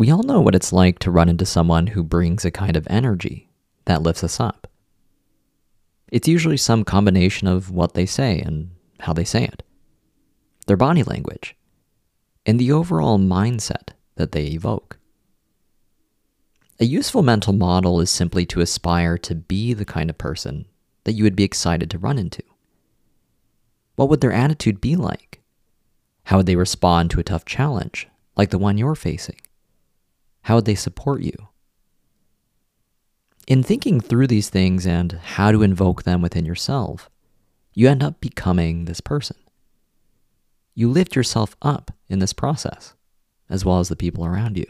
We all know what it's like to run into someone who brings a kind of energy that lifts us up. It's usually some combination of what they say and how they say it, their body language, and the overall mindset that they evoke. A useful mental model is simply to aspire to be the kind of person that you would be excited to run into. What would their attitude be like? How would they respond to a tough challenge, like the one you're facing? How would they support you? In thinking through these things and how to invoke them within yourself, you end up becoming this person. You lift yourself up in this process, as well as the people around you.